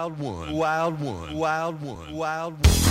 Wild one, wild one, wild one, wild one.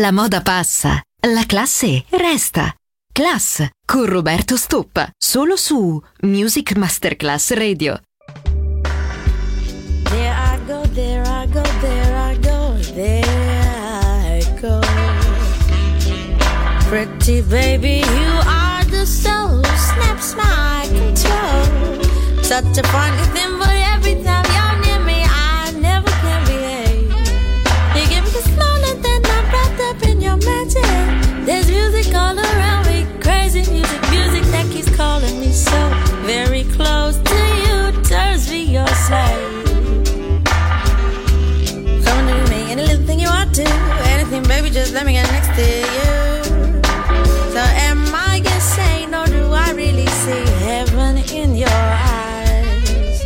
La moda passa, la classe resta. Class con Roberto Stoppa, solo su Music Masterclass Radio. There I go, there I go, there I go, there I go. Pretty baby, you are the soul, snaps my control. Such a funny thing. so very close to you, turns me your side. Come to me, any little thing you want to, anything, baby, just let me get next to you. So am I insane, or do I really see heaven in your eyes?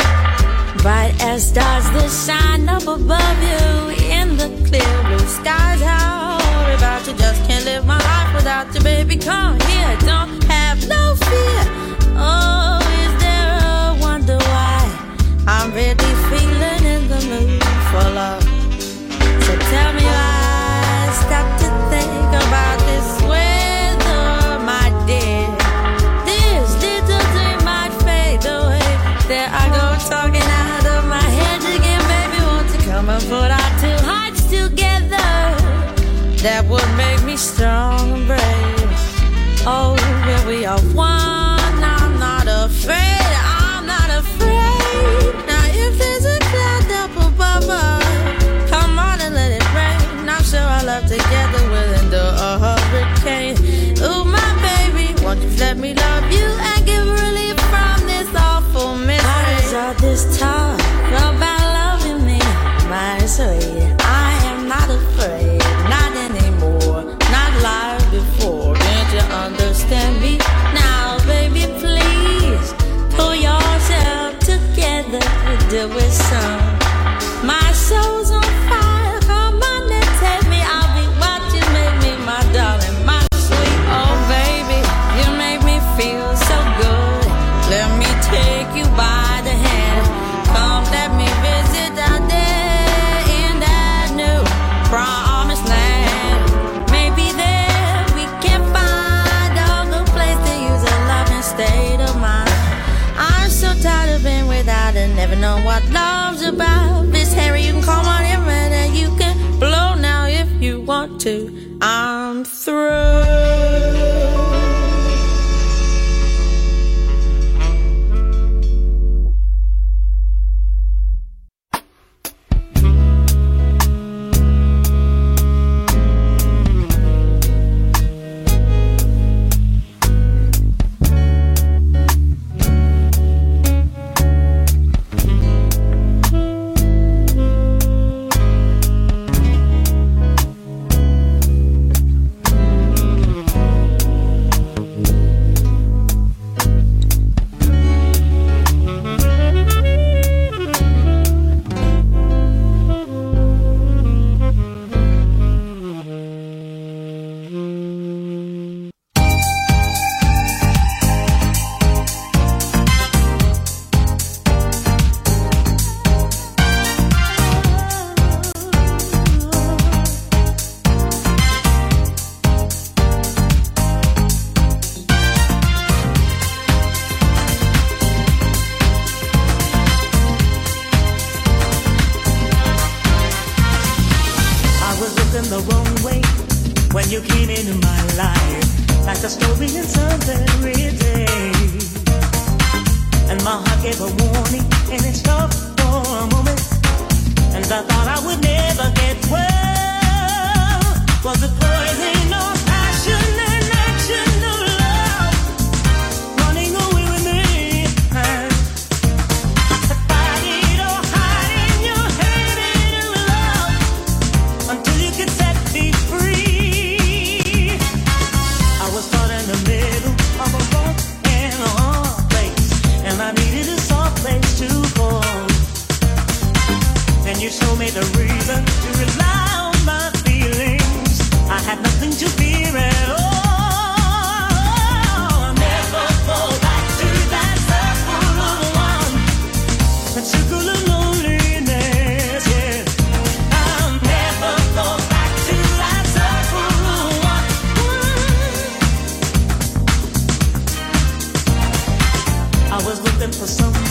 Bright as stars that shine up above you in the clear blue skies. How about you just can't live my life without you, baby? Come here. that would make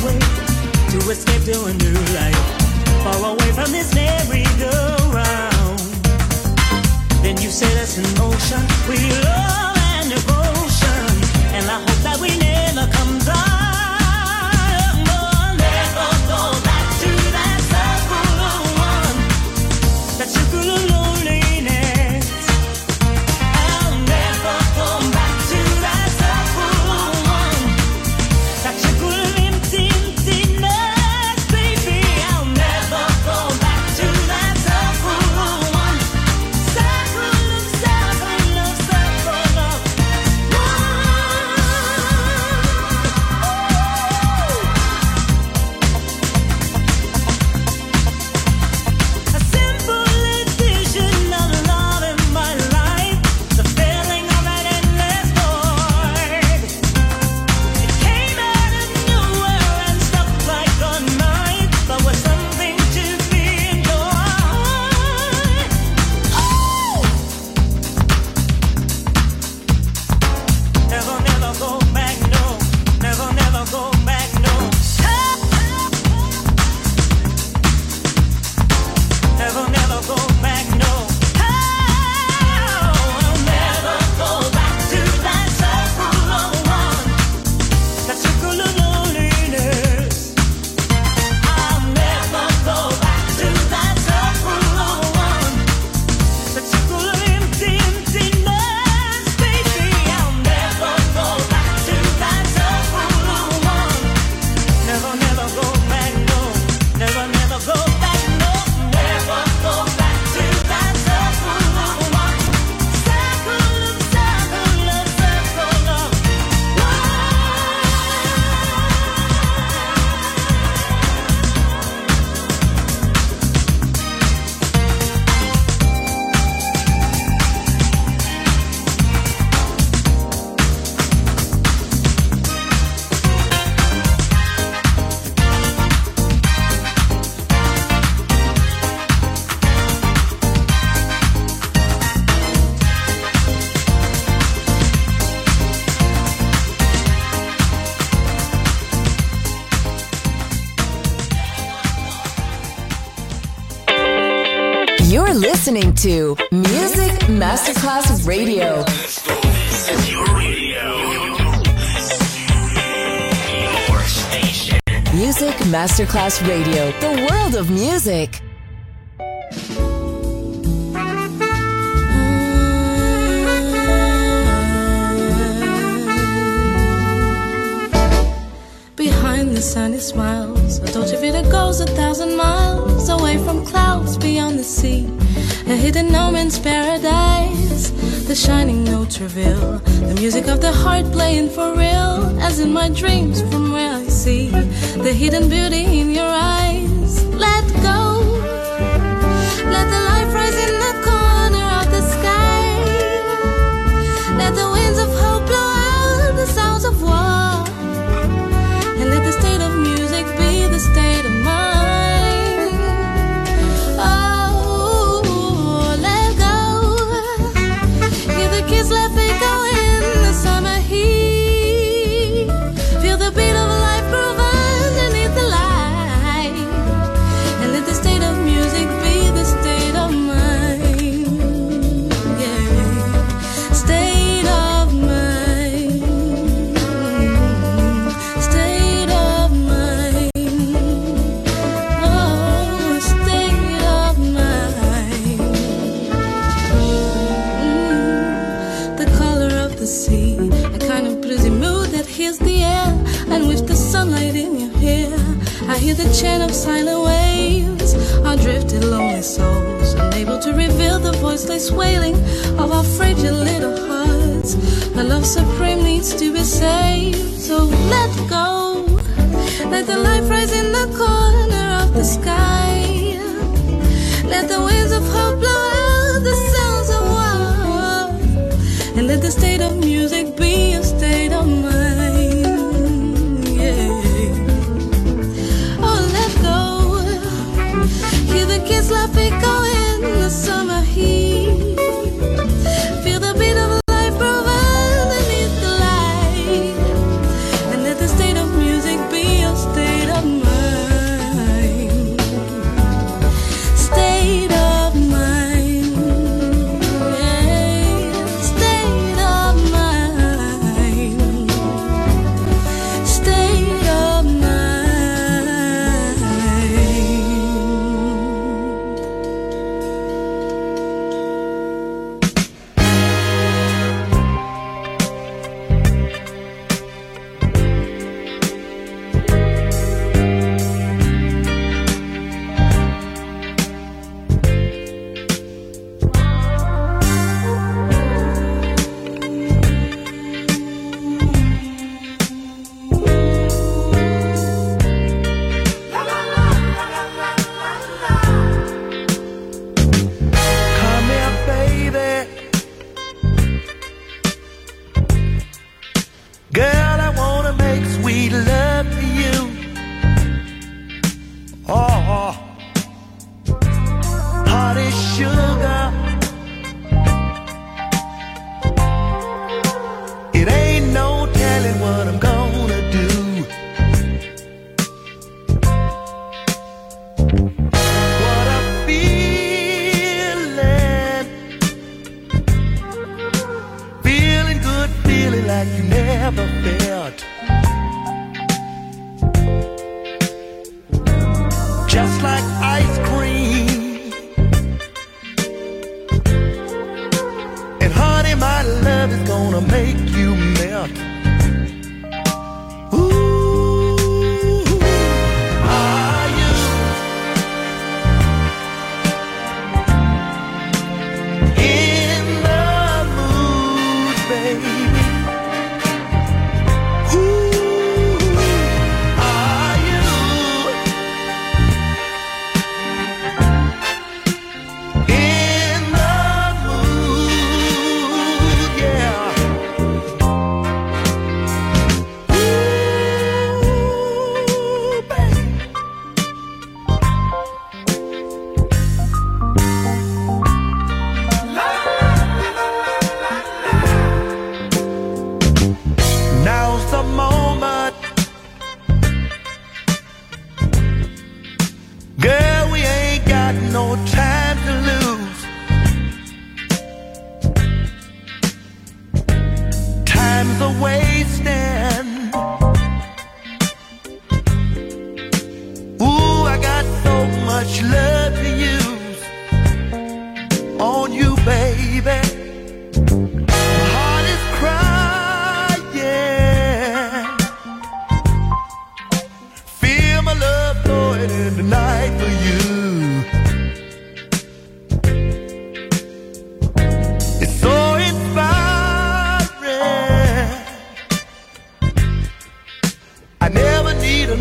way to escape to a new life, far away from this merry-go-round. Then you set us in motion with love and devotion, and I. to Music Masterclass Radio. Music Masterclass Radio, the world of music. Behind the sunny smiles, a dolce vita goes a thousand miles away from clouds beyond the sea the hidden moment's paradise. The shining notes reveal the music of the heart playing for real, as in my dreams from where I see the hidden beauty in your eyes. Let go, let the sunrise in the corner of the sky.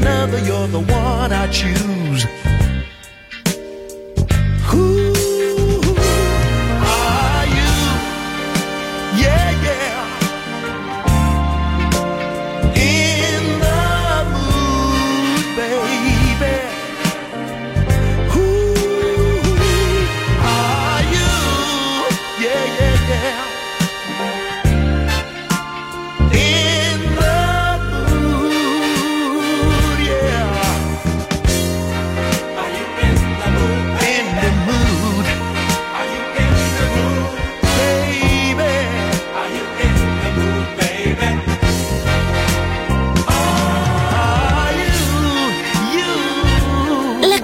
another, you're the one I choose.